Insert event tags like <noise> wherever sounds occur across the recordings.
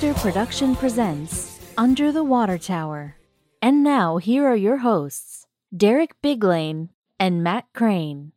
Mississippi, Production presents Under the Water Tower. And now, here are your hosts, Derek Biglane and Matt Crane.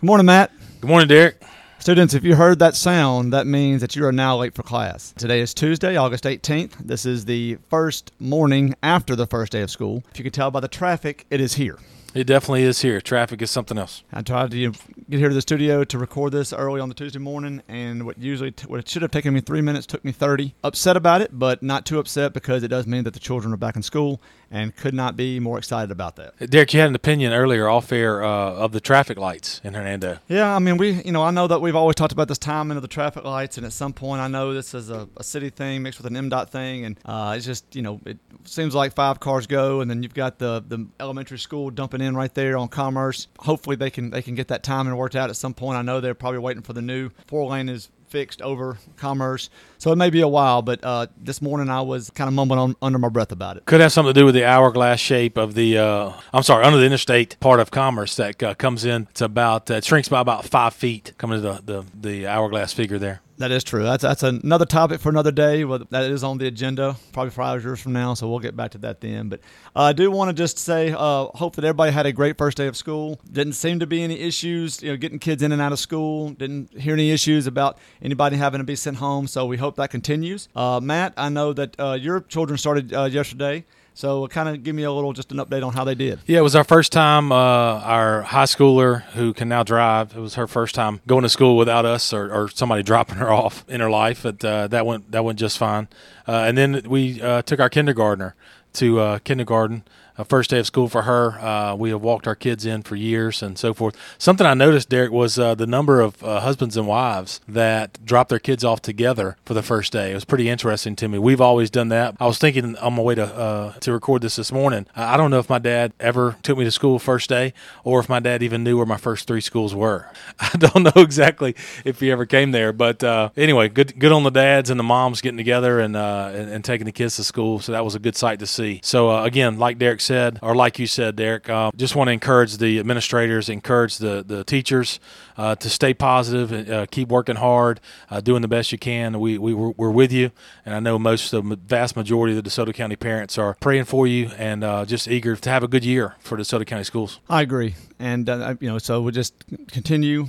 Good morning, Matt. Good morning, Derek. Students, if you heard that sound, that means that you are now late for class. Today is Tuesday, August 18th. This is the first morning after the first day of school. If you can tell by the traffic, it is here. It definitely is here. Traffic is something else. I tried to get here to the studio to record this early on the Tuesday morning, and what usually t- what it should have taken me three minutes took me thirty. Upset about it, but not too upset because it does mean that the children are back in school, and could not be more excited about that. Derek, you had an opinion earlier off air uh, of the traffic lights in Hernando. Yeah, I mean, we, you know, I know that we've always talked about this timing of the traffic lights, and at some point, I know this is a, a city thing mixed with an MDOT thing, and uh, it's just, you know, it seems like five cars go, and then you've got the the elementary school dumping in right there on Commerce. Hopefully, they can they can get that timing worked out at some point. I know they're probably waiting for the new four lane is fixed over Commerce. So it may be a while, but uh, this morning I was kind of mumbling on, under my breath about it. Could have something to do with the hourglass shape of the, uh, I'm sorry, under the interstate part of Commerce that uh, comes in. It's about, uh, shrinks by about five feet coming to the, the, the hourglass figure there. That is true. That's that's another topic for another day. Well, that is on the agenda, probably five years from now. So we'll get back to that then. But uh, I do want to just say, uh, hope that everybody had a great first day of school. Didn't seem to be any issues, you know, getting kids in and out of school. Didn't hear any issues about anybody having to be sent home. So we hope that continues. Uh, Matt, I know that uh, your children started uh, yesterday. So, kind of give me a little, just an update on how they did. Yeah, it was our first time. Uh, our high schooler who can now drive. It was her first time going to school without us or, or somebody <laughs> dropping her off in her life. But uh, that went that went just fine. Uh, and then we uh, took our kindergartner to uh, kindergarten a first day of school for her. Uh, we have walked our kids in for years and so forth. Something I noticed, Derek, was uh, the number of uh, husbands and wives that drop their kids off together for the first day. It was pretty interesting to me. We've always done that. I was thinking on my way to uh, to record this this morning. I don't know if my dad ever took me to school first day, or if my dad even knew where my first three schools were. <laughs> I don't know exactly if he ever came there, but uh, anyway, good good on the dads and the moms getting together and, uh, and, and taking the kids to school. So that was a good sight to see. So again, like Derek said, or like you said, Derek, uh, just want to encourage the administrators, encourage the, the teachers uh, to stay positive and uh, keep working hard, uh, doing the best you can. We, we, we're with you, and I know most of the vast majority of the DeSoto County parents are praying for you and uh, just eager to have a good year for DeSoto County schools. I agree. And, uh, you know, so we'll just continue.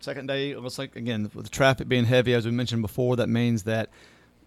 second day, it looks like, again, with the traffic being heavy, as we mentioned before, that means that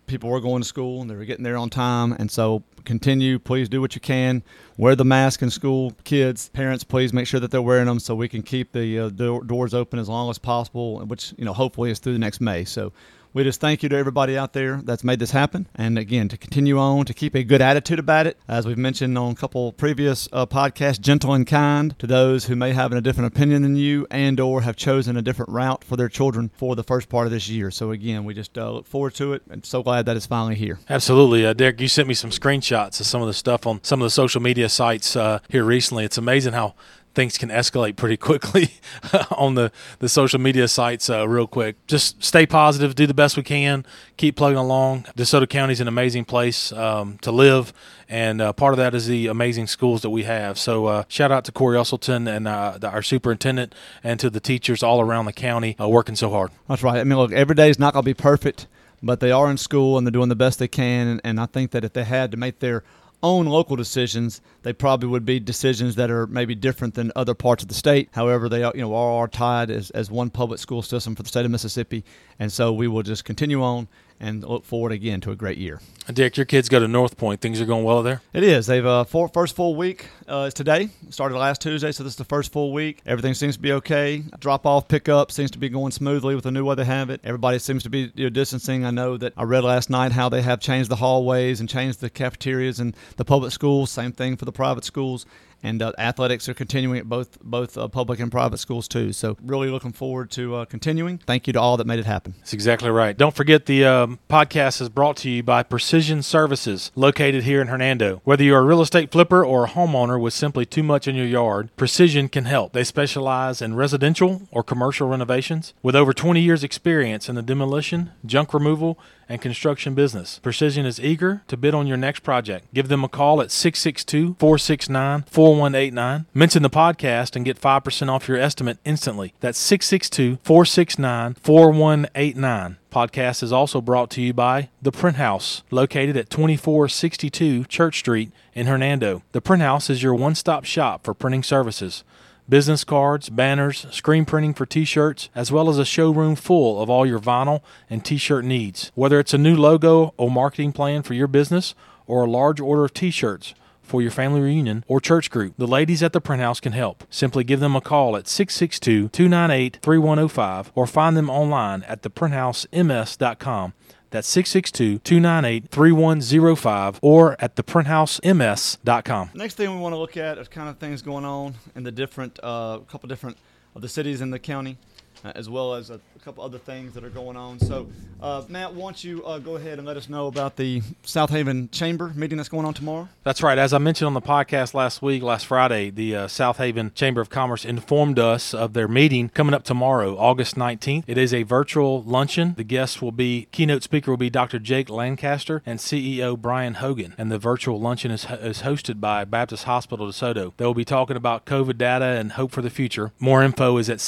people were going to school and they were getting there on time. And so continue. Please do what you can. Wear the mask in school. Kids, parents, please make sure that they're wearing them so we can keep the uh, do- doors open as long as possible, which, you know, hopefully is through the next May. So we just thank you to everybody out there that's made this happen. And again, to continue on, to keep a good attitude about it. As we've mentioned on a couple previous uh, podcasts, gentle and kind to those who may have a different opinion than you and or have chosen a different route for their children for the first part of this year. So again, we just uh, look forward to it and so glad that it's finally here. Absolutely. Uh, Derek, you sent me some screenshots of some of the stuff on some of the social media sites uh, here recently. It's amazing how things can escalate pretty quickly <laughs> on the, the social media sites uh, real quick. Just stay positive, do the best we can, keep plugging along. DeSoto County is an amazing place um, to live, and uh, part of that is the amazing schools that we have. So uh, shout out to Cory Uselton and uh, the, our superintendent and to the teachers all around the county uh, working so hard. That's right. I mean, look, every day is not going to be perfect, but they are in school and they're doing the best they can. And, and I think that if they had to make their own local decisions, they probably would be decisions that are maybe different than other parts of the state. However, they are, you know all are tied as, as one public school system for the state of Mississippi, and so we will just continue on and look forward again to a great year. Dick, your kids go to North Point. Things are going well there. It is. They've uh, four, first full week uh, is today. Started last Tuesday, so this is the first full week. Everything seems to be okay. Drop off, pick up seems to be going smoothly with the new way they have it. Everybody seems to be you know, distancing. I know that I read last night how they have changed the hallways and changed the cafeterias and the public schools. Same thing for the private schools and uh, athletics are continuing at both both uh, public and private schools too. So really looking forward to uh, continuing. Thank you to all that made it happen. That's exactly right. Don't forget the um, podcast is brought to you by Precision Services, located here in Hernando. Whether you're a real estate flipper or a homeowner with simply too much in your yard, Precision can help. They specialize in residential or commercial renovations with over 20 years experience in the demolition, junk removal, and construction business. Precision is eager to bid on your next project. Give them a call at 662 469 4189. Mention the podcast and get 5% off your estimate instantly. That's 662 469 4189. Podcast is also brought to you by The Print House, located at 2462 Church Street in Hernando. The Print House is your one stop shop for printing services business cards, banners, screen printing for t shirts, as well as a showroom full of all your vinyl and t shirt needs. Whether it's a new logo or marketing plan for your business or a large order of t shirts, for your family reunion or church group, the ladies at the print house can help. Simply give them a call at 662 298 3105 or find them online at theprinthousems.com. That's 662 298 3105 or at theprinthousems.com. Next thing we want to look at is kind of things going on in the different, uh, couple different of the cities in the county, uh, as well as a, a couple other things that are going on. So, uh, Matt, why don't you uh, go ahead and let us know about the Southaven Chamber meeting that's going on tomorrow? That's right. As I mentioned on the podcast last week, last Friday, the uh, Southaven Chamber of Commerce informed us of their meeting coming up tomorrow, August 19th. It is a virtual luncheon. The guests will be, keynote speaker will be Dr. Jake Lancaster and CEO Brian Hogan. And the virtual luncheon is, is hosted by Baptist Hospital DeSoto. They will be talking about COVID data and hope for the future. More info is at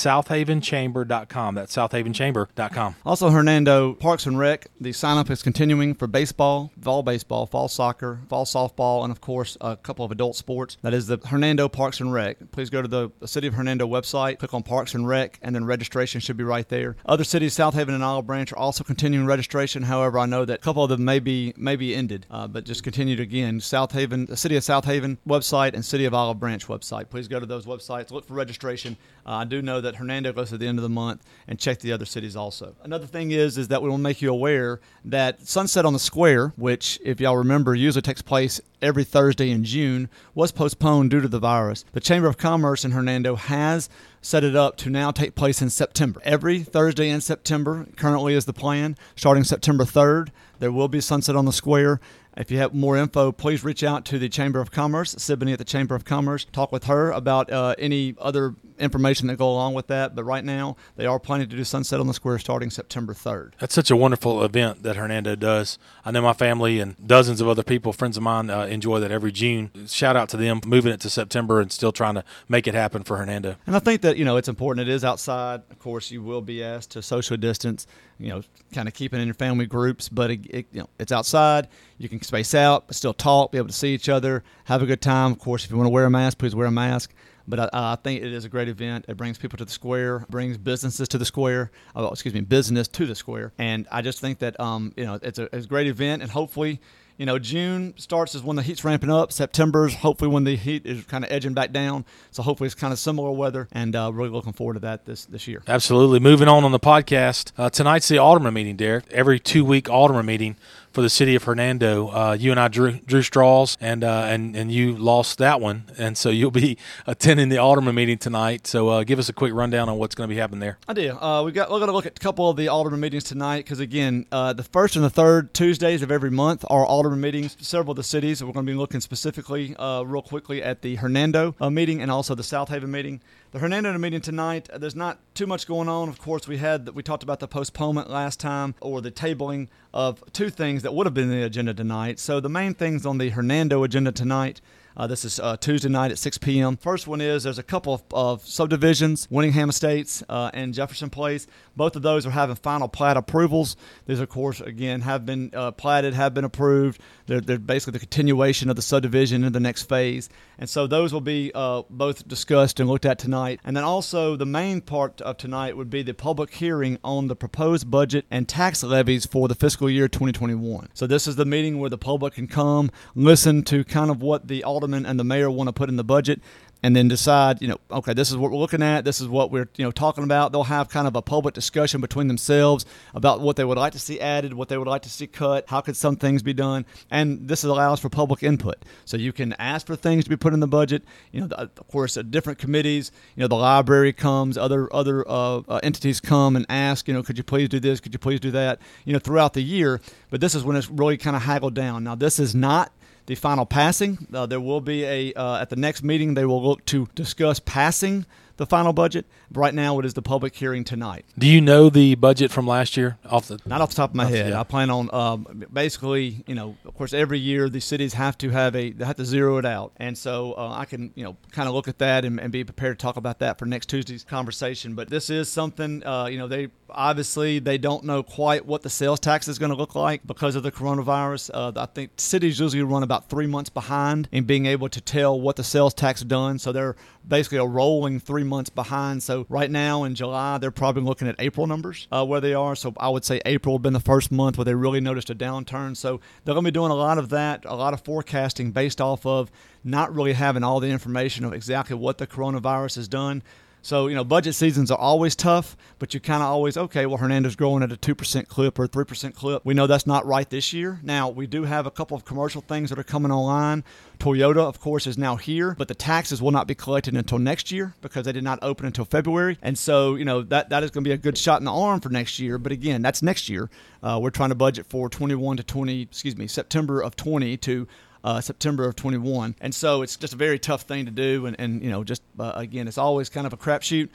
southavenchamber.com. That's southavenchamber.com. Also, Hernando Parks and Rec, the sign up is continuing for baseball, fall baseball, fall soccer, fall softball, and of course, a couple of adult sports. That is the Hernando Parks and Rec. Please go to the City of Hernando website, click on Parks and Rec, and then registration should be right there. Other cities, Southaven and Olive Branch, are also continuing registration. However, I know that a couple of them may be, may be ended, uh, but just continued again. Southaven, the City of Southaven website, and City of Olive Branch website. Please go to those websites, look for registration. Uh, I do know that Hernando goes at the end of the month, and check the other cities also. Another thing is, is that we will make you aware that Sunset on the Square, which, if y'all remember, usually takes place every Thursday in June, was postponed due to the virus. The Chamber of Commerce in Hernando has set it up to now take place in September. Every Thursday in September currently is the plan. Starting September 3rd, there will be Sunset on the Square. If you have more info, please reach out to the Chamber of Commerce, Siboney at the Chamber of Commerce. Talk with her about uh, any other information that go along with that. But right now, they are planning to do Sunset on the Square starting September 3rd. That's such a wonderful event that Hernando does. I know my family and dozens of other people, friends of mine, uh, enjoy that every June. Shout out to them moving it to September and still trying to make it happen for Hernando. And I think that, you know, it's important. It is outside. Of course, you will be asked to social distance, you know, kind of keeping in your family groups, but it, it, you know, it's outside. You can space out, but still talk, be able to see each other, have a good time. Of course, if you want to wear a mask, please wear a mask. But I, I, think it is a great event. It brings people to the square, brings businesses to the square. Oh, excuse me, business to the square. And I just think that um, you know it's a, it's a great event, and hopefully. You know, June starts is when the heat's ramping up. September's hopefully when the heat is kind of edging back down. So hopefully it's kind of similar weather, and uh, really looking forward to that this this year. Absolutely. Moving on on the podcast uh, tonight's the Alderman meeting, Derek. Every two week Alderman meeting for the city of Hernando. Uh, you and I drew, drew straws, and uh, and and you lost that one, and so you'll be <laughs> attending the alderman meeting tonight. So uh, give us a quick rundown on what's going to be happening there. I do. Uh, we got we're going to look at a couple of the alderman meetings tonight because again, uh, the first and the third Tuesdays of every month are alderman meetings. Several of the cities. We're going to be looking specifically, uh, real quickly, at the Hernando meeting and also the Southaven meeting. The Hernando meeting tonight, there's not too much going on. Of course, we had we talked about the postponement last time or the tabling of two things that would have been the agenda tonight. So the main things on the Hernando agenda tonight. Uh, this is uh, Tuesday night at 6 p.m. First one is there's a couple of, of subdivisions, Winningham Estates uh, and Jefferson Place. Both of those are having final plat approvals. These, of course, again, have been uh, platted, have been approved. They're, they're basically the continuation of the subdivision in the next phase. And so those will be uh, both discussed and looked at tonight. And then also the main part of tonight would be the public hearing on the proposed budget and tax levies for the fiscal year 2021. So this is the meeting where the public can come, listen to kind of what the alderman and the mayor want to put in the budget and then decide, you know, okay, this is what we're looking at, this is what we're, you know, talking about. They'll have kind of a public discussion between themselves about what they would like to see added, what they would like to see cut, how could some things be done, and this allows for public input. So you can ask for things to be put in the budget. You know, of course, different committees. You know, the library comes, other other uh, uh, entities come and ask, you know, could you please do this? Could you please do that? You know, throughout the year. But this is when it's really kind of haggled down. Now, this is not the final passing. Uh, there will be a uh, at the next meeting they will look to discuss passing the final budget. Right now, it is the public hearing tonight. Do you know the budget from last year off the? Not off the top of my head. I plan on um, basically, you know, of course, every year the cities have to have a they have to zero it out, and so uh, I can you know kind of look at that and, and be prepared to talk about that for next Tuesday's conversation. But this is something, uh, you know, they obviously they don't know quite what the sales tax is going to look like because of the coronavirus. Uh, I think cities usually run about three months behind in being able to tell what the sales tax done, so they're basically a rolling three months behind. So right now in July, they're probably looking at April numbers uh, where they are. So I would say April have been the first month where they really noticed a downturn. So they're going to be doing a lot of that, a lot of forecasting based off of not really having all the information of exactly what the coronavirus has done. So, you know, budget seasons are always tough, but you kind of always, okay, well, Hernando's growing at a 2% clip or 3% clip. We know that's not right this year. Now, we do have a couple of commercial things that are coming online. Toyota, of course, is now here, but the taxes will not be collected until next year because they did not open until February. And so, you know, that, that is going to be a good shot in the arm for next year. But again, that's next year. Uh, we're trying to budget for 21 to 20, excuse me, September of 20 to uh, September of 21. And so it's just a very tough thing to do. And, and you know, just uh, again, it's always kind of a crapshoot.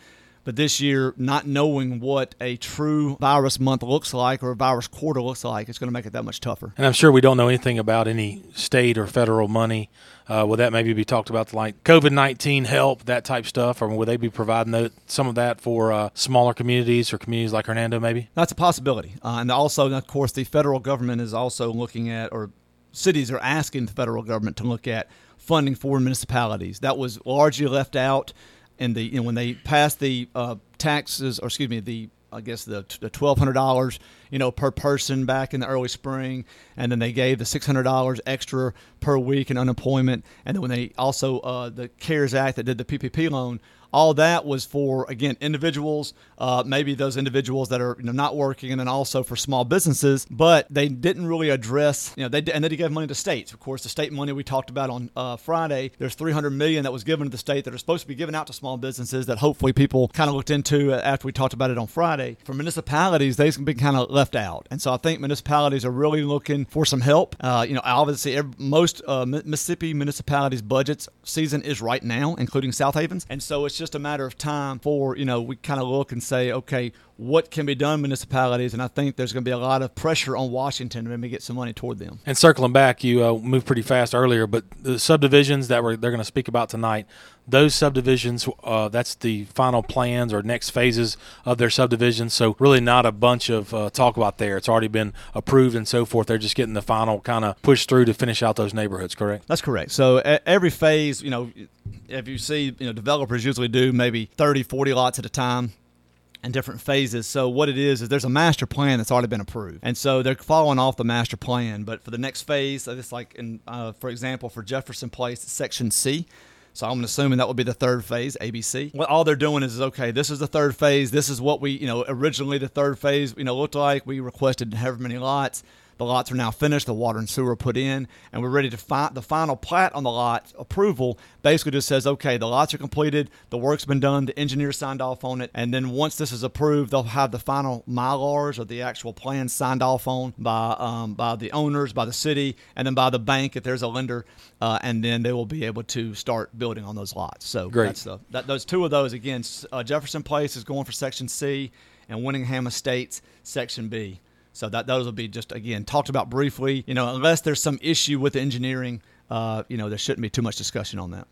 But this year, not knowing what a true virus month looks like or a virus quarter looks like, it's going to make it that much tougher. And I'm sure we don't know anything about any state or federal money. Uh, would that maybe be talked about, like COVID 19 help, that type stuff? Or will they be providing tho- some of that for uh, smaller communities or communities like Hernando, maybe? That's a possibility. Uh, and also, of course, the federal government is also looking at, or cities are asking the federal government to look at funding for municipalities. That was largely left out in the you know, when they passed the uh, taxes, or excuse me, the I guess the the twelve hundred dollars you know per person back in the early spring, and then they gave the six hundred dollars extra per week in unemployment, and then when they also uh, the CARES Act that did the PPP loan. All that was for again individuals, uh, maybe those individuals that are you know, not working, and then also for small businesses. But they didn't really address, you know, they and they gave money to states. Of course, the state money we talked about on uh, Friday. There's 300 million that was given to the state that are supposed to be given out to small businesses that hopefully people kind of looked into after we talked about it on Friday. For municipalities, they've been kind of left out, and so I think municipalities are really looking for some help. Uh, you know, obviously, every, most uh, Mississippi municipalities' budgets season is right now, including Southavens, and so it's just a matter of time for you know we kind of look and say, okay, what can be done municipalities, and I think there's going to be a lot of pressure on Washington to maybe get some money toward them. And circling back, you uh, moved pretty fast earlier, but the subdivisions that we're, they're going to speak about tonight, those subdivisions, uh, that's the final plans or next phases of their subdivisions. So really not a bunch of uh, talk about there. It's already been approved and so forth. They're just getting the final kind of push through to finish out those neighborhoods, correct? That's correct. So every phase, you know, if you see, you know, developers usually do maybe 30, 40 lots at a time in different phases. So what it is is there's a master plan that's already been approved, and so they're following off the master plan. But for the next phase, it's like in, uh, for example, for Jefferson Place, Section C. So I'm assuming that would be the third phase, ABC. What all they're doing is, is okay, this is the third phase. This is what we, you know, originally the third phase, you know, looked like. We requested however many lots. The lots are now finished. The water and sewer put in, and we're ready to find the final plat on the lot approval. Basically, just says, okay, the lots are completed, the work's been done, the engineer signed off on it, and then once this is approved, they'll have the final mylars or the actual plans signed off on by um, by the owners, by the city, and then by the bank if there's a lender, uh, and then they will be able to start building on those lots. So Great. that's the that those two of those again. Uh, Jefferson Place is going for Section C, and Winningham Estates Section B. So that those will be just again talked about briefly. You know, unless there's some issue with engineering, uh, you know, there shouldn't be too much discussion on that.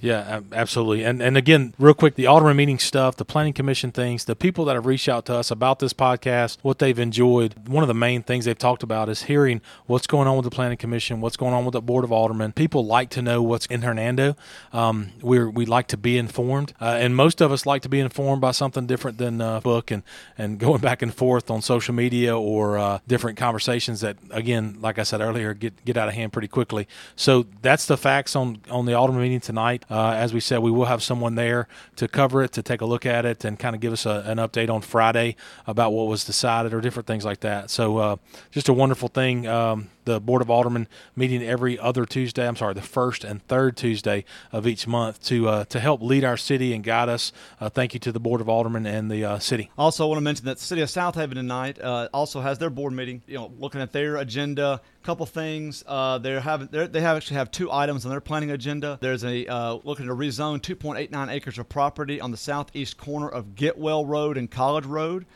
Yeah, absolutely. And and again, real quick, the Alderman meeting stuff, the Planning Commission things, the people that have reached out to us about this podcast, what they've enjoyed. One of the main things they've talked about is hearing what's going on with the Planning Commission, what's going on with the Board of Aldermen. People like to know what's in Hernando. Um, we're we like to be informed, uh, and most of us like to be informed by something different than uh, book and and <laughs> going back and forth on social media or uh, different conversations that, again, like I said earlier, get get out of hand pretty quickly. So that's the facts on on the Alderman meeting tonight. Uh, as we said, we will have someone there to cover it, to take a look at it, and kind of give us a, an update on Friday about what was decided or different things like that. So uh, just a wonderful thing. Um, the Board of Aldermen meeting every other Tuesday. I'm sorry, the first and third Tuesday of each month to uh, to help lead our city and guide us. Uh, thank you to the Board of Aldermen and the uh, city. Also, I want to mention that the city of Southaven tonight uh, also has their board meeting. You know, looking at their agenda, a couple things. Uh, they're having they're, they have actually have two items on their planning agenda. There's a uh, looking to rezone 2.89 acres of property on the southeast corner of Getwell Road and College Road.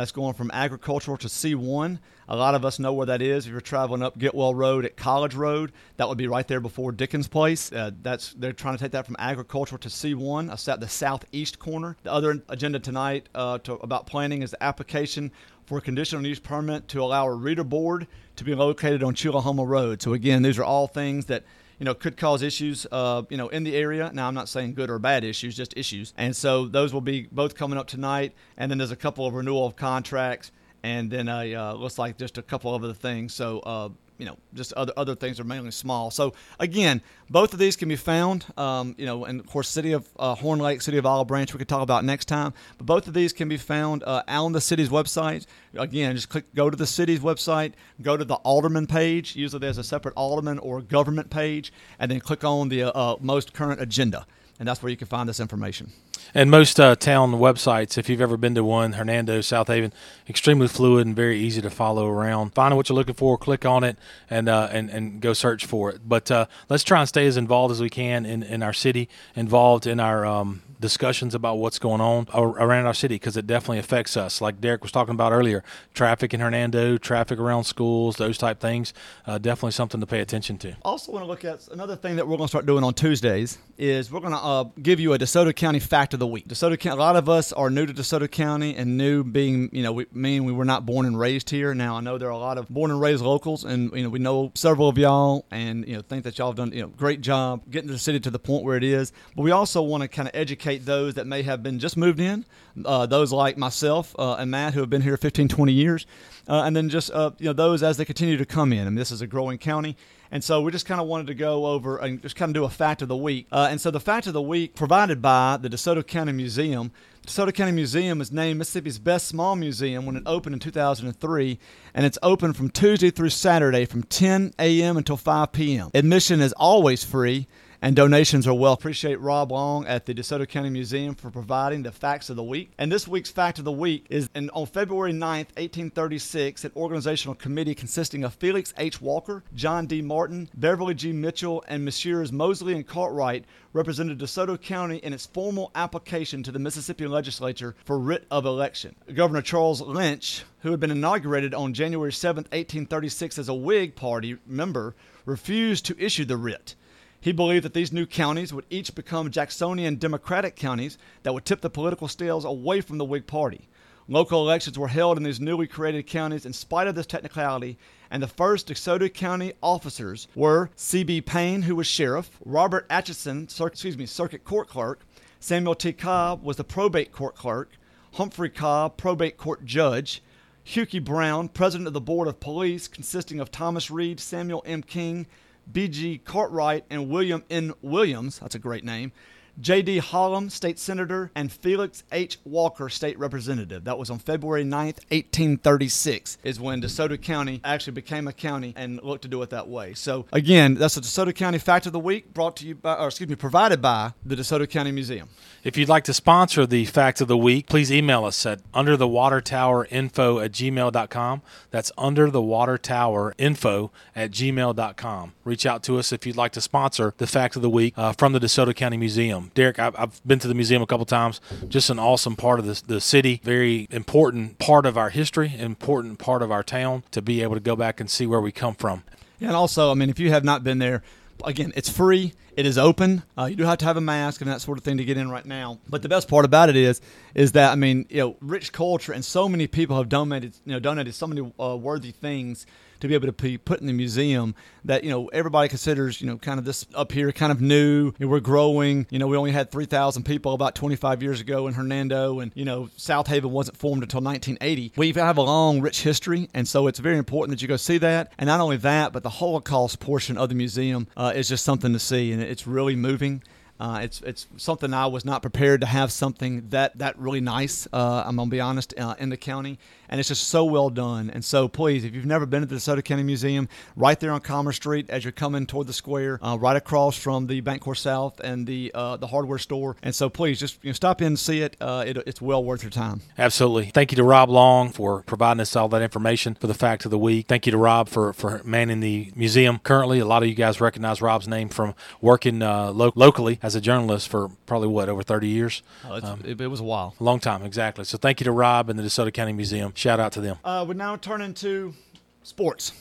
That's going from agricultural to C1. A lot of us know where that is. If you're traveling up Getwell Road at College Road, that would be right there before Dickens Place. Uh, that's they're trying to take that from agricultural to C1, uh, the southeast corner. The other agenda tonight uh, to, about planning is the application for a conditional use permit to allow a reader board to be located on Chulahoma Road. So again, these are all things that you know could cause issues uh, you know in the area. Now i'm not saying good or bad issues just issues. And so those will be both coming up tonight and then there's a couple of renewal of contracts and then uh, looks like just a couple of other things. So uh, you know, just other other things are mainly small. So again, both of these can be found, um, you know, and of course, City of uh, Horn Lake, City of Olive Branch, we could talk about next time. But both of these can be found uh, on the city's website. Again, just click, go to the city's website, go to the Alderman page. Usually, there's a separate Alderman or government page, and then click on the uh, most current agenda, and that's where you can find this information. And most uh, town websites, if you've ever been to one, Hernando, Southaven, extremely fluid and very easy to follow around. Find what you're looking for, click on it, and uh, and and go search for it. But uh, let's try and stay as involved as we can in, in our city, involved in our um, discussions about what's going on around our city because it definitely affects us. Like Derek was talking about earlier, traffic in Hernando, traffic around schools, those type things. Uh, definitely something to pay attention to. Also, want to look at another thing that we're going to start doing on Tuesdays is we're going to uh, give you a DeSoto County fact of the week. DeSoto County. A lot of us are new to DeSoto County and new being you know we mean we were not born and raised here. Now I know there are a lot of born and raised locals, and you know we know several of y'all, and you know think that y'all have done you know great job getting the city to the point where it is. But we also want to kind of educate those that may have been just moved in, uh, those like myself uh, and Matt who have been here 15, 20 years, uh, and then just uh, you know those as they continue to come in. I mean, this is a growing county. And so we just kind of wanted to go over and just kind of do a fact of the week. Uh, and so the fact of the week provided by the DeSoto County Museum. DeSoto County Museum is named Mississippi's best small museum when it opened in 2003, and it's open from Tuesday through Saturday from 10 a.m. until 5 p.m. Admission is always free and donations are well. Appreciate Rob Long at the DeSoto County Museum for providing the facts of the week. And this week's fact of the week is in, on February 9th, 1836, an organizational committee consisting of Felix H. Walker, John D. Martin, Beverly G. Mitchell, and Messrs. Mosley and Cartwright represented DeSoto County in its formal application to the Mississippi legislature for writ of election. Governor Charles Lynch, who had been inaugurated on January 7, 1836 as a Whig Party member, refused to issue the writ. He believed that these new counties would each become Jacksonian Democratic counties that would tip the political scales away from the Whig Party. Local elections were held in these newly created counties in spite of this technicality, and the first DeSoto County officers were C.B. Payne, who was sheriff, Robert Atchison, excuse me, circuit court clerk, Samuel T. Cobb was the probate court clerk, Humphrey Cobb, probate court judge, Hughie Brown, president of the board of police, consisting of Thomas Reed, Samuel M. King, B.G. Cartwright and William N. Williams, that's a great name, J.D. Hallam, state senator, and Felix H. Walker, state representative. That was on February 9th, 1836, is when DeSoto County actually became a county and looked to do it that way. So, again, that's the DeSoto County Fact of the Week brought to you by, or excuse me, provided by the DeSoto County Museum. If you'd like to sponsor the Fact of the Week, please email us at underthewatertowerinfo at gmail.com. That's underthewatertowerinfo at gmail.com. Reach out to us if you'd like to sponsor the Fact of the Week uh, from the DeSoto County Museum. Derek, I've, I've, been to the museum a couple times. Just an awesome part of the, the city, very important part of our history, important part of our town to be able to go back and see where we come from. And also, I mean, if you have not been there, again, it's free. It is open. Uh, you do have to have a mask and that sort of thing to get in right now. But the best part about it is, is that I mean, you know, rich culture and so many people have donated, you know, donated so many uh, worthy things to be able to be put in the museum that you know everybody considers you know kind of this up here kind of new. Know, we're growing. You know, we only had 3,000 people about 25 years ago in Hernando, and you know Southaven wasn't formed until 1980. We have a long, rich history, and so it's very important that you go see that. And not only that, but the Holocaust portion of the museum uh, is just something to see, and it's really moving Uh, it's it's something I was not prepared to have something that that really nice. Uh, I'm gonna be honest uh, in the county, and it's just so well done. And so please, if you've never been to the DeSoto County Museum, right there on Commerce Street as you're coming toward the square, uh, right across from the Bancorp South and the uh, the hardware store. And so please just you know, stop in and see it. Uh, it. It's well worth your time. Absolutely. Thank you to Rob Long for providing us all that information for the fact of the week. Thank you to Rob for for manning the museum. Currently, a lot of you guys recognize Rob's name from working lo- locally as a journalist for probably what over 30 years. Oh, um, it, it, was a while, a long time, exactly. So thank you to Rob and the DeSoto County Museum. Shout out to them. Uh, we now turn into sports.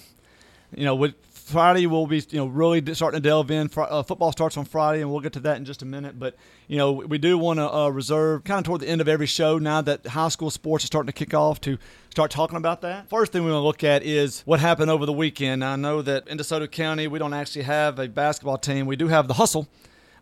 You know, with Friday we'll be you know really starting to delve in. Uh, football starts on Friday, and we'll get to that in just a minute. But you know we do want to uh, reserve kind of toward the end of every show now that high school sports are starting to kick off to start talking about that. First thing we want to look at is what happened over the weekend. I know that in DeSoto County we don't actually have a basketball team. We do have the Hustle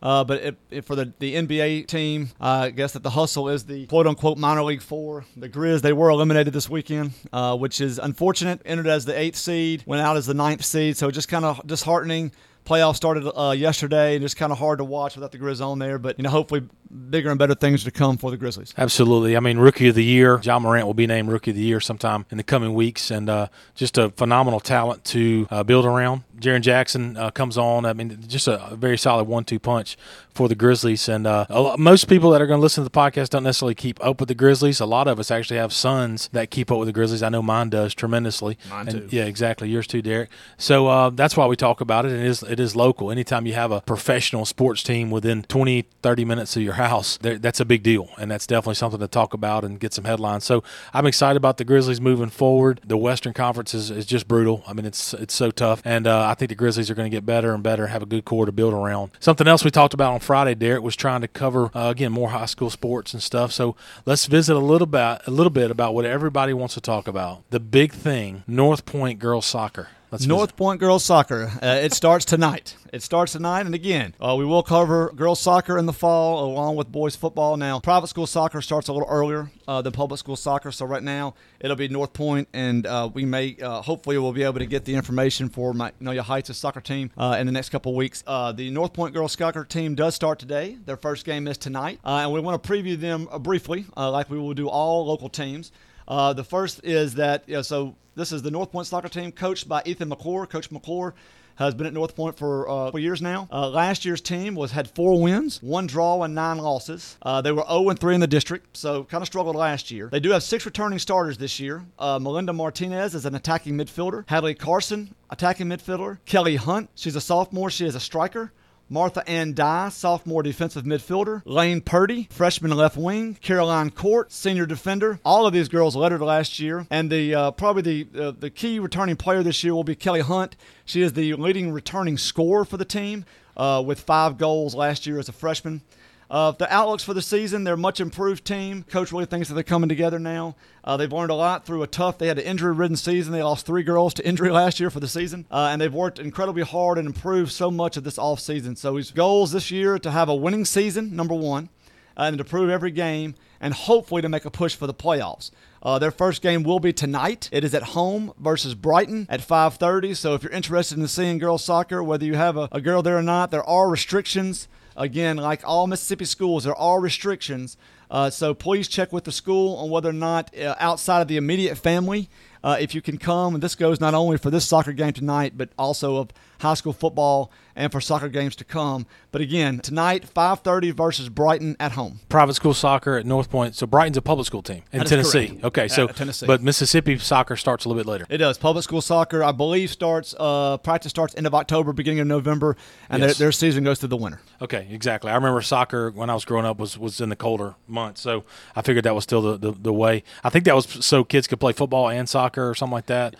uh, but it, it, for the, the NBA team, uh, I guess that the hustle is the quote unquote minor league four. The Grizz, they were eliminated this weekend, uh, which is unfortunate. Entered as the eighth seed, went out as the ninth seed. So just kind of disheartening playoffs started uh, yesterday, and it's kind of hard to watch without the Grizz on there. But you know, hopefully, bigger and better things to come for the Grizzlies. Absolutely. I mean, Rookie of the Year, Ja Morant will be named Rookie of the Year sometime in the coming weeks, and uh, just a phenomenal talent to uh, build around. Jaren Jackson uh, comes on. I mean, just a very solid one-two punch for the Grizzlies. And uh, most people that are going to listen to the podcast don't necessarily keep up with the Grizzlies. A lot of us actually have sons that keep up with the Grizzlies. I know mine does tremendously. Mine and, too. Yeah, exactly. Yours too, Derek. So uh, that's why we talk about it. And it is it is local. Anytime you have a professional sports team within 20, 30 minutes of your house, that's a big deal, and that's definitely something to talk about and get some headlines. So I'm excited about the Grizzlies moving forward. The Western Conference is, is just brutal. I mean, it's it's so tough, and uh, I think the Grizzlies are going to get better and better, have a good core to build around. Something else we talked about on Friday, Derek, was trying to cover uh, again more high school sports and stuff. So let's visit a little bit a little bit about what everybody wants to talk about. The big thing, North Point girls soccer. Let's North visit. Point girls soccer. Uh, it starts tonight. It starts tonight, and again, uh, we will cover girls soccer in the fall along with boys football. Now, private school soccer starts a little earlier uh, than public school soccer, so right now it'll be North Point, and uh, we may uh, hopefully we'll be able to get the information for Magnolia Heights' soccer team uh, in the next couple weeks. the North Point girls soccer team does start today. Their first game is tonight, and we want to preview them briefly, like we will do all local teams. The first is that you know, so this is the North Point soccer team coached by Ethan McClure. Coach McClure has been at North Point for uh, four years now. Uh, last year's team was had four wins, one draw, and nine losses. Uh, they were 0 and 3 in the district, so kind of struggled last year. They do have six returning starters this year. Uh, Melinda Martinez is an attacking midfielder. Hadley Carson, attacking midfielder. Kelly Hunt, she's a sophomore. She is a striker. Martha Ann Dye, sophomore defensive midfielder. Lane Purdy, freshman left wing. Caroline Court, senior defender. All of these girls lettered last year. And the uh, probably the uh, the key returning player this year will be Kelly Hunt. She is the leading returning scorer for the team uh, with five goals last year as a freshman. Uh, the outlooks for the season, they're a much improved team. Coach really thinks that they're coming together now. Uh, they've learned a lot through a tough, they had an injury ridden season. They lost three girls to injury <laughs> last year for the season. Uh, and they've worked incredibly hard and improved so much of this off season. So his goals this year to have a winning season, number one, and to prove every game, and hopefully to make a push for the playoffs. Uh, their first game will be tonight. It is at home versus Brighton at 5:30. So if you're interested in seeing girls soccer, whether you have a, a girl there or not, there are restrictions Again, like all Mississippi schools, there are restrictions. Uh, so please check with the school on whether or not uh, outside of the immediate family, uh, if you can come. And this goes not only for this soccer game tonight, but also of high school football and for soccer games to come. But again, tonight, 5:30 versus Brighton at home. Private school soccer at North Point. So Brighton's a public school team in Tennessee. Correct. Okay, so Tennessee. but Mississippi soccer starts a little bit later. It does. Public school soccer, I believe, starts uh, practice starts end of October, beginning of November, and yes. their, their, season goes through the winter. Okay, exactly. I remember soccer when I was growing up was was in the colder months, so I figured that was still the, the, the way. I think that was so kids could play football and soccer or something like that.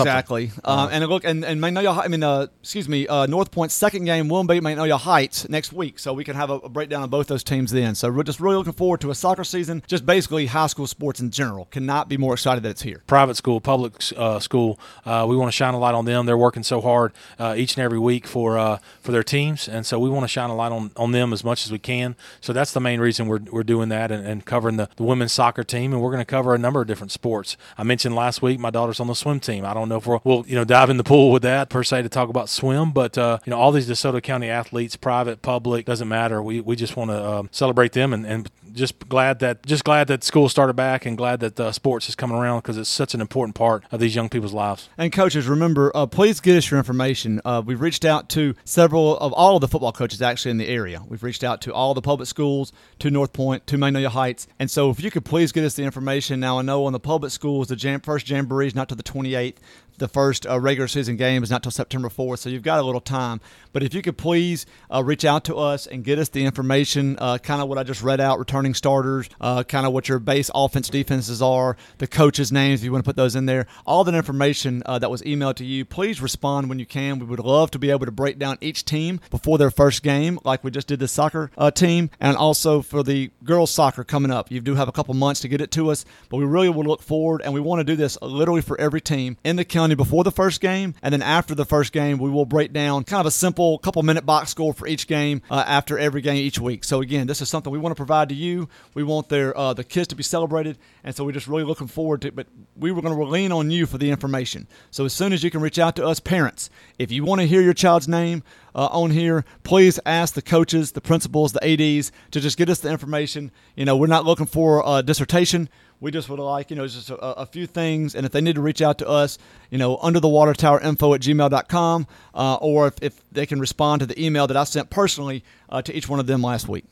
Exactly. Um, and look, and, and Magnolia, I mean, uh, excuse me, uh, North Point's second game will be Magnolia Heights next week, so we can have a, a, breakdown of both those teams then. So we're just really looking forward to a soccer season, just basically high school sports in general. Cannot be more excited that it's here. Private school, public uh, school, uh, we want to shine a light on them. They're working so hard uh, each and every week for uh, for their teams, and so we want to shine a light on, on them as much as we can. So that's the main reason we're, we're doing that and, and covering the, the women's soccer team, and we're going to cover a number of different sports. I mentioned last week my daughter's on the swim team. I don't don't know if we'll, we'll you know dive in the pool with that per se to talk about swim, but uh, you know all these DeSoto County athletes, private, public, doesn't matter. We we just want to uh, celebrate them and, and just glad that just glad that school started back and glad that uh, sports is coming around because it's such an important part of these young people's lives. And coaches, remember, uh, please get us your information. Uh, we've reached out to several of all of the football coaches actually in the area. We've reached out to all the public schools, to North Point, to Magnolia Heights, and so if you could please get us the information. Now I know on the public schools, the jam- first jamboree is not to the 28th the first uh, regular season game is not till September 4th, so you've got a little time. But if you could please uh, reach out to us and get us the information, uh, kind of what I just read out, returning starters, uh, kind of what your base offense defenses are, the coaches' names, if you want to put those in there, all that information uh, that was emailed to you, please respond when you can. We would love to be able to break down each team before their first game, like we just did the soccer uh, team, and also for the girls' soccer coming up. You do have a couple months to get it to us, but we really will look forward, and we want to do this literally for every team in the county before the first game, and then after the first game, we will break down kind of a simple couple minute box score for each game uh, after every game each week. So again, this is something we want to provide to you. We want their uh, the kids to be celebrated, and so we're just really looking forward to it. But we were going to lean on you for the information. So as soon as you can reach out to us parents, if you want to hear your child's name uh, on here, please ask the coaches, the principals, the ads to just get us the information. You know, we're not looking for a dissertation. We just would like, you know, just a, a, few things. And if they need to reach out to us, you know, under the water tower info at gmail.com, uh, or if, if, they can respond to the email that I sent personally uh, to each one of them last week.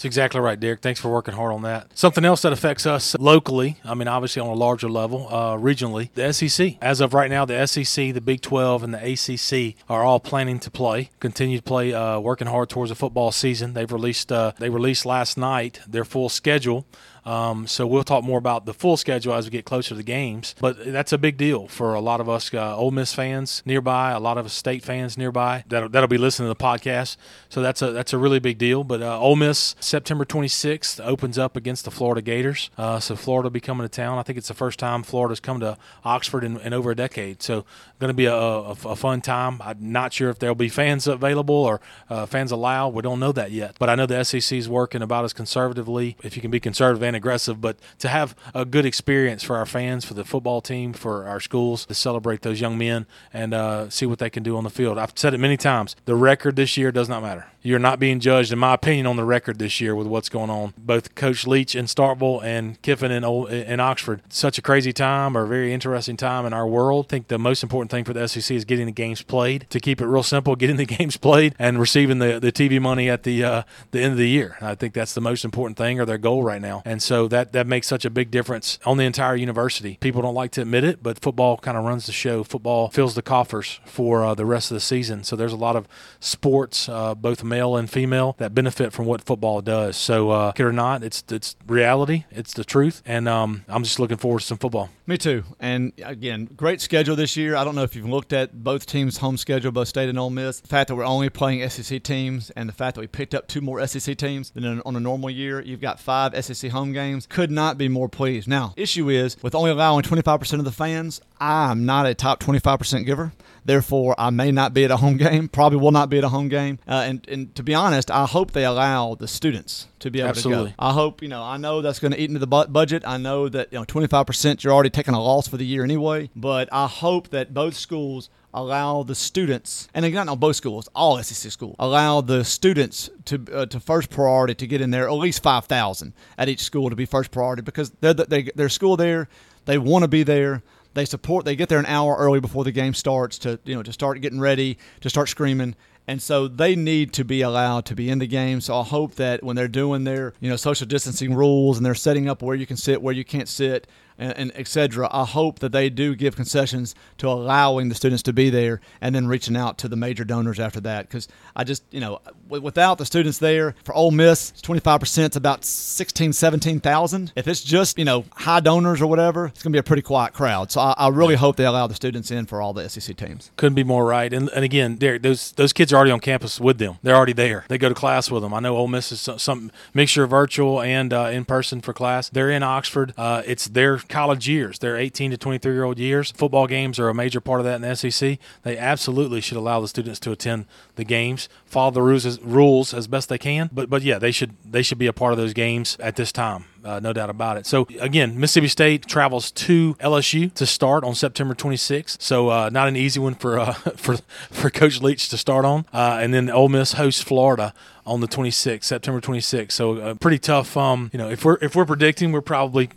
That's exactly right, Derek. Thanks for working hard on that. Something else that affects us locally, I mean, obviously on a larger level, uh, regionally, the SEC. As of right now, the SEC, the Big 12, and the ACC are all planning to play, continue to play, uh, working hard towards a football season. They've released, uh, they released last night their full schedule. Um, so we'll talk more about the full schedule as we get closer to the games. But that's a big deal for a lot of us uh, Ole Miss fans nearby, a lot of us state fans nearby that'll, that'll be listening to the podcast. So that's a that's a really big deal. But uh, Ole Miss September 26th opens up against the Florida Gators. Uh, so Florida will be coming to town. I think it's the first time Florida's come to Oxford in, in over a decade. So going to be a, a, a, fun time. I'm not sure if there'll be fans available or uh, fans allowed. We don't know that yet. But I know the SEC is working about as conservatively, if you can be conservative aggressive, but to have a good experience for our fans, for the football team, for our schools to celebrate those young men and uh, see what they can do on the field. I've said it many times. The record this year does not matter. You're not being judged, in my opinion, on the record this year with what's going on. Both Coach Leach in Starkville and Kiffin in, in Oxford. Such a crazy time or a very interesting time in our world. I think the most important thing for the SEC is getting the games played. To keep it real simple, <laughs> getting the games played and receiving the, the TV money at the uh, the end of the year. I think that's the most important thing or their goal right now. And so that that makes such a big difference on the entire university. People don't like to admit it, but football kind of runs the show. Football fills the coffers for uh, the rest of the season. So there's a lot of sports, uh, both male and female, that benefit from what football does. So, uh, or not, it's it's reality, it's the truth, and um, I'm just looking forward to some football. Me too. And again, great schedule this year. I don't know if you've looked at both teams' home schedule, both State and Ole Miss. The fact that we're only playing SEC teams, and the fact that we picked up two more SEC teams than on a normal year, you've got five SEC home games. Could not be more pleased. Now, issue is with only allowing 25% of the fans, I'm not a top 25% giver. Therefore, I may not be at a home game. Probably will not be at a home game. Uh, and, and to be honest, I hope they allow the students to be able Absolutely. to go. I hope you know. I know that's going to eat into the budget. I know that you know 25% you're already taking a loss for the year anyway. But I hope that both schools allow the students, and again, not on both schools, all SEC schools, allow the students to uh, to first priority to get in there, at least five thousand at each school to be first priority because they're the, they, their school there, they want to be there. They support. They get there an hour early before the game starts to you know to start getting ready to start screaming. And so they need to be allowed to be in the game. So I hope that when they're doing their, you know, social distancing rules and they're setting up where you can sit, where you can't sit, and, and etc. I hope that they do give concessions to allowing the students to be there and then reaching out to the major donors after that. Because I just, you know, without the students there for Ole Miss, 25%, is about 16, 17,000. If it's just, you know, high donors or whatever, it's going to be a pretty quiet crowd. So I, I really hope they allow the students in for all the SEC teams. Couldn't be more right. And, and again, Derek, those those kids are already on campus with them. They're already there. They go to class with them. I know Ole Miss is some, some mixture of virtual and uh, in person for class. They're in Oxford. Uh, it's their college years, their 18 to 23 year old years. Football games are a major part of that in the SEC. They absolutely should allow the students to attend the games, follow the rules as, rules as best they can. But but yeah, they should they should be a part of those games at this time. uh, no doubt about it. So again, Mississippi State travels to LSU to start on September 26th. So uh, not an easy one for uh, <laughs> for for Coach Leach to start on. Uh, and then Ole Miss hosts Florida on the 26th, September 26th. So a pretty tough. Um, you know, if we're if we're predicting, we're probably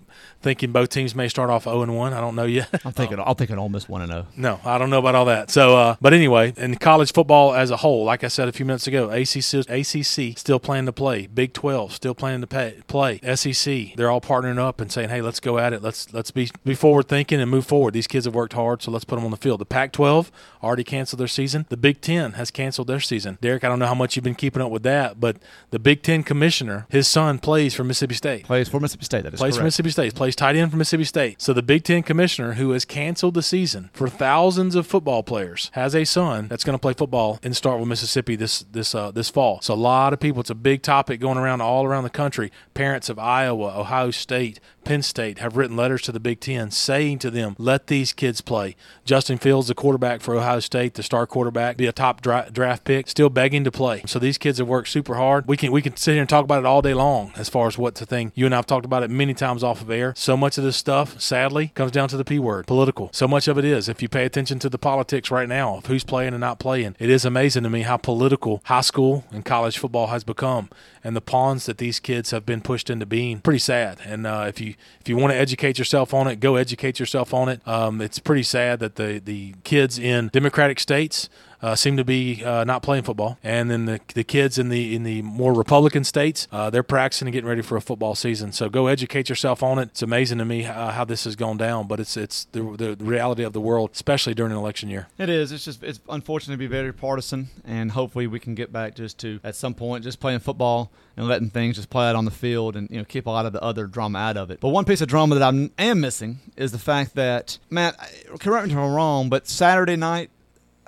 thinking both teams may start off 0 and 1. I don't know yet. I'm thinking I'm thinking Ole Miss 1 and 0. No, I don't know about all that. So, uh, but anyway, in college football as a whole, like I said a few minutes ago, ACC, ACC still planning to play, Big 12 still planning to pay, play, SEC they're all partnering up and saying, hey, let's go at it. Let's let's be be forward thinking and move forward. These kids have worked hard, so let's put them on the field. The Pac-12 already canceled their season. The Big Ten has canceled their season. Derek, I don't know how much you've been keeping up with that, but the Big Ten commissioner, his son plays for Mississippi State. Plays for Mississippi State. That is plays correct. for Mississippi State. Plays tight end for Mississippi State. So the Big Ten commissioner, who has canceled the season for thousands of football players, has a son that's going to play football in Starkville, Mississippi this this uh, this fall. So a lot of people. It's a big topic going around all around the country. Parents of Iowa, Ohio State, Penn State have written letters to the Big Ten saying to them, let these kids play. Justin Fields, the quarterback for Ohio State, the star quarterback, be a top dra- draft pick, still begging to play. So these kids have worked super hard. We can we can sit here and talk about it all day long as far as what's the thing. You and I have talked about it many times off of air. So much of this stuff, sadly, comes down to the P word, political. So much of it is. If you pay attention to the politics right now of who's playing and not playing, it is amazing to me how political high school and college football has become and the pawns that these kids have been pushed into being. Pretty sad. And uh, if you if you want to educate yourself on it, go educate yourself on it. Um, it's pretty sad that the the kids in Democratic states uh, seem to be uh, not playing football, and then the, the kids in the in the more Republican states uh, they're practicing and getting ready for a football season. So go educate yourself on it. It's amazing to me how, how this has gone down, but it's it's the, the reality of the world, especially during an election year. It is. It's just it's unfortunately be very partisan, and hopefully we can get back just to at some point just playing football and letting things just play out on the field and you know keep a lot of the other drama out of it. But one piece of drama that I am missing is the fact that Matt, correct me if I'm wrong, but Saturday night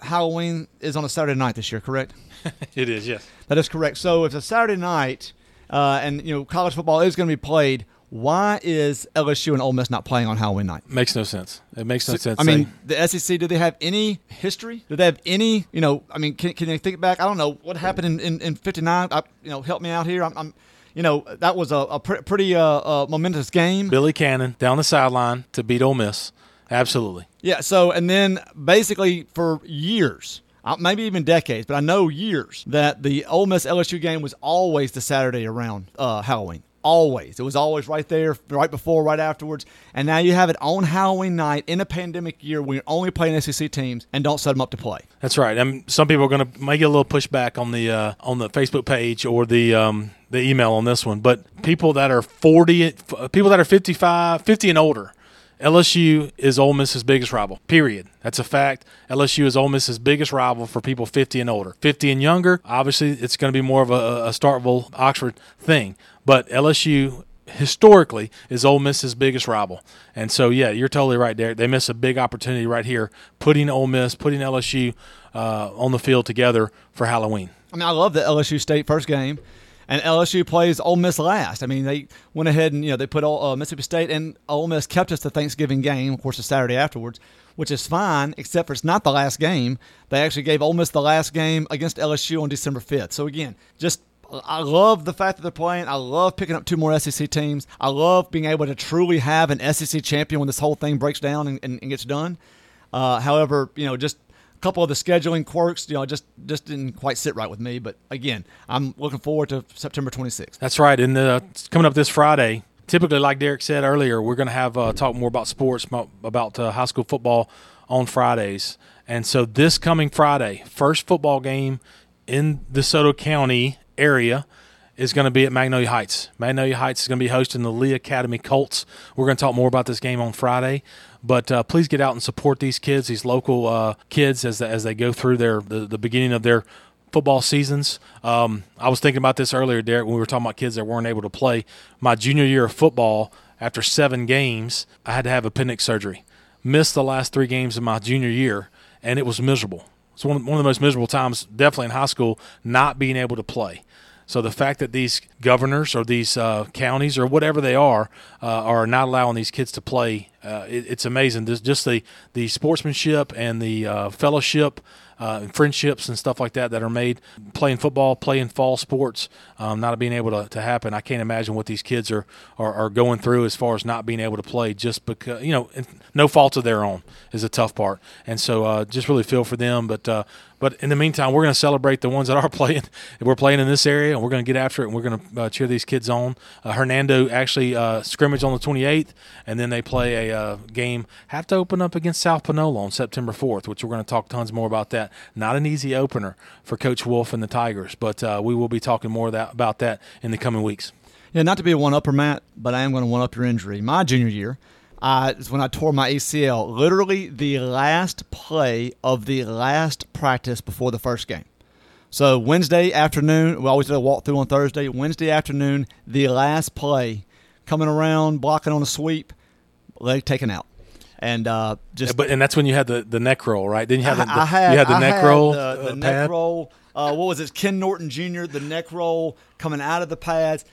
Halloween is on a Saturday night this year, correct? <laughs> it is, yes. That is correct. So if it's a Saturday night, uh, and you know college football is going to be played, why is LSU and Ole Miss not playing on Halloween night? Makes no sense. It makes no So, sense. I mean, the SEC. Do they have any history? Do they have any? You know, I mean, can, can they think back? I don't know what happened in in, in '59. You know, help me out here. I'm, I'm you know, that was a, a pre- pretty uh, uh, momentous game. Billy Cannon down the sideline to beat Ole Miss. Absolutely. Yeah. So, and then basically for years, uh, maybe even decades, but I know years that the Ole Miss LSU game was always the Saturday around uh, Halloween. Always. It was always right there, right before, right afterwards. And now you have it on Halloween night in a pandemic year when you're only playing SEC teams and don't set them up to play. That's right. And some people are going to make a little pushback on the uh, on the Facebook page or the um, the email on this one. But people that are 40, people that are 55, 50 and older, LSU is Ole Miss's biggest rival. Period. That's a fact. LSU is Ole Miss's biggest rival for people 50 and older. 50 and younger, obviously, it's going to be more of a, a Starkville Oxford thing. But LSU historically is Ole Miss's biggest rival. And so, yeah, you're totally right, Derek. They miss a big opportunity right here, putting Ole Miss, putting LSU uh, on the field together for Halloween. I mean, I love the LSU State first game, and LSU plays Ole Miss last. I mean, they went ahead and you know they put uh, Mississippi State and Ole Miss kept us the Thanksgiving game, of course, the Saturday afterwards, which is fine, except for it's not the last game. They actually gave Ole Miss the last game against LSU on December fifth. So again, just I love the fact that they're playing. I love picking up two more SEC teams. I love being able to truly have an SEC champion when this whole thing breaks down and, and, and gets done. Uh, however, you know, just couple of the scheduling quirks, you know, just just didn't quite sit right with me. But again, I'm looking forward to September 26th. That's right. And uh, coming up this Friday. Typically, like Derek said earlier, we're going to have uh, talk more about sports, about uh, high school football on Fridays. And so this coming Friday, first football game in DeSoto County area is going to be at Magnolia Heights. Magnolia Heights is going to be hosting the Lee Academy Colts. We're going to talk more about this game on Friday, but uh, please get out and support these kids, these local uh, kids, as as they go through their the, the beginning of their football seasons. Um, I was thinking about this earlier, Derek, when we were talking about kids that weren't able to play. My junior year of football, after seven games, I had to have appendix surgery. Missed the last three games of my junior year, and it was miserable. It's one of, one of the most miserable times, definitely in high school, not being able to play. So the fact that these governors or these uh, counties or whatever they are uh, are not allowing these kids to play, uh, it, it's amazing. This, just the the sportsmanship and the uh, fellowship uh, friendships and stuff like that that are made playing football, playing fall sports, um, not being able to, to happen. I can't imagine what these kids are, are, are going through as far as not being able to play just because you know no fault of their own is a tough part, and so uh, just really feel for them. But uh, but in the meantime, we're going to celebrate the ones that are <laughs> playing. We're playing in this area, and we're going to get after it, and we're going to uh, cheer these kids on. Uh, Hernando actually uh, scrimmage on the 28th, and then they play a uh, game. Have to open up against South Panola on September 4th, which we're going to talk tons more about that. Not an easy opener for Coach Wolf and the Tigers, but uh, we will be talking more that, about that in the coming weeks. Yeah, not to be a one-upper, Matt, but I am going to one-up your injury. My junior year – uh, is when I tore my ACL. Literally the last play of the last practice before the first game. So Wednesday afternoon, we always did a walkthrough on Thursday. Wednesday afternoon, the last play, coming around, blocking on a sweep, leg taken out, and uh, just. But and that's when you had the, the neck roll, right? Then you had the, the I had, you had the I neck had roll, the, the uh, neck roll. Uh, what was it? Ken Norton Jr. The neck roll coming out of the pads.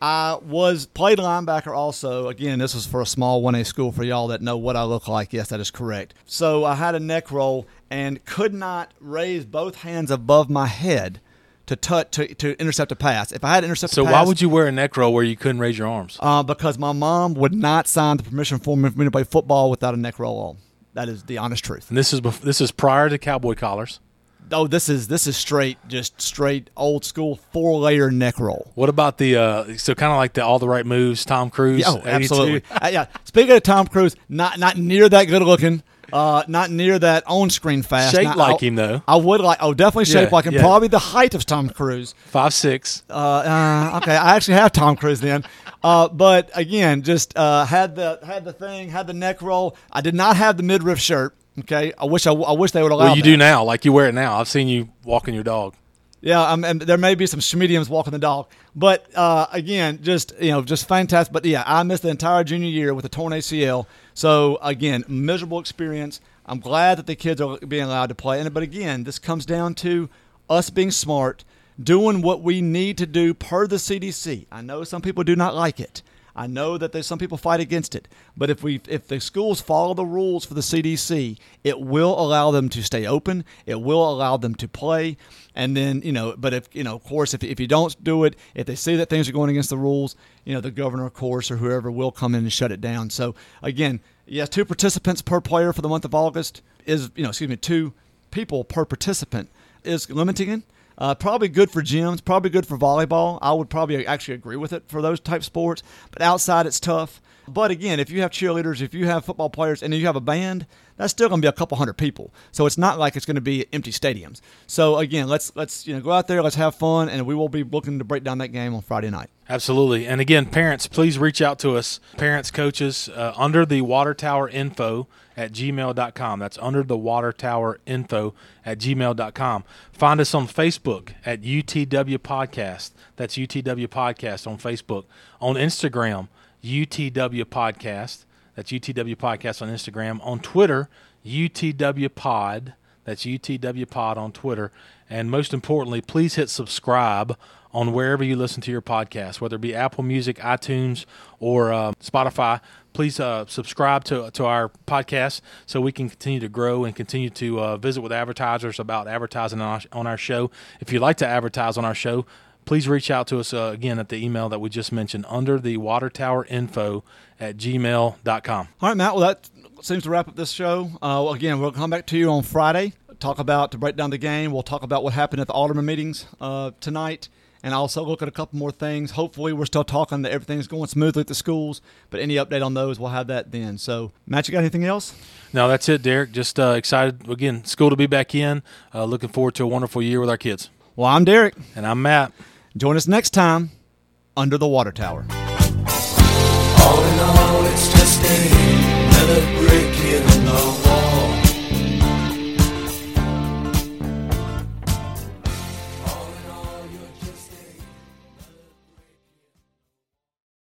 I was played linebacker also. Again, this was for a small 1A school for y'all that know what I look like. Yes, that is correct. So I had a neck roll and could not raise both hands above my head to touch to, to intercept a pass. If I had intercepted So a pass, So why would you wear a neck roll where you couldn't raise your arms? Uh, because my mom would not sign the permission form for me to play football without a neck roll on. That is the honest truth. And this is bef- this is prior to cowboy collars. Oh, this is this is straight, just straight old school four layer neck roll. What about the uh, so kind of like the all the right moves, Tom Cruise? Oh, absolutely. Uh, yeah. Speaking of Tom Cruise, not not near that good looking. Uh, not near that on screen fast. Shaped Not- like I- him, though. I would like. Oh, definitely shaped Yeah, like him. yeah. Probably the height of Tom Cruise. Five six. Uh, uh, okay, I actually have Tom Cruise then. Uh, but again, just uh, had the had the thing, had the neck roll. I did not have the midriff shirt. Okay, I wish I, I wish they would allow. Well, you that. do now, like you wear it now. I've seen you walking your dog. Yeah, um, and there may be some schmediums walking the dog, but uh, again, just you know, just fantastic. But yeah, I missed the entire junior year with a torn ACL. So again, miserable experience. I'm glad that the kids are being allowed to play. And but again, this comes down to us being smart, doing what we need to do per the CDC. I know some people do not like it. I know that there's some people fight against it, but if we if the schools follow the rules for the CDC, it will allow them to stay open. It will allow them to play, and then you know. But if you know, of course, if if you don't do it, if they see that things are going against the rules, you know, the governor, of course, or whoever will come in and shut it down. So again, yes, two participants per player for the month of August is you know, excuse me, two people per participant is limiting it. Uh, probably good for gyms, probably good for volleyball. I would probably actually agree with it for those type sports. But outside, it's tough. But again, if you have cheerleaders, if you have football players, and you have a band, that's still going to be a couple hundred people. So it's not like it's going to be empty stadiums. So again, let's let's you know go out there, let's have fun, and we will be looking to break down that game on Friday night. Absolutely. And again, parents, please reach out to us, parents, coaches, uh, under the water tower info at gmail.com. That's under the water tower info at gmail.com. Find us on Facebook at UTW Podcast. That's UTW Podcast on Facebook. On Instagram, UTW Podcast. That's UTW Podcast on Instagram. On Twitter, UTW Pod. That's UTW Pod on Twitter. And most importantly, please hit subscribe on wherever you listen to your podcast, whether it be Apple Music, iTunes, or uh, Spotify. Please uh, subscribe to, to our podcast so we can continue to grow and continue to uh, visit with advertisers about advertising on our, on our show. If you'd like to advertise on our show, please reach out to us uh, again at the email that we just mentioned under the water tower info at gmail.com. All right, Matt. Well, that seems to wrap up this show. Uh, again, we'll come back to you on Friday. Talk about to break down the game. We'll talk about what happened at the Alderman meetings uh, tonight, and also look at a couple more things. Hopefully, we're still talking that everything's going smoothly at the schools. But any update on those, we'll have that then. So, Matt, you got anything else? No, that's it, Derek. Just uh, excited again, school to be back in. Uh, looking forward to a wonderful year with our kids. Well, I'm Derek. And I'm Matt. Join us next time under the water tower. All in all, it's just another break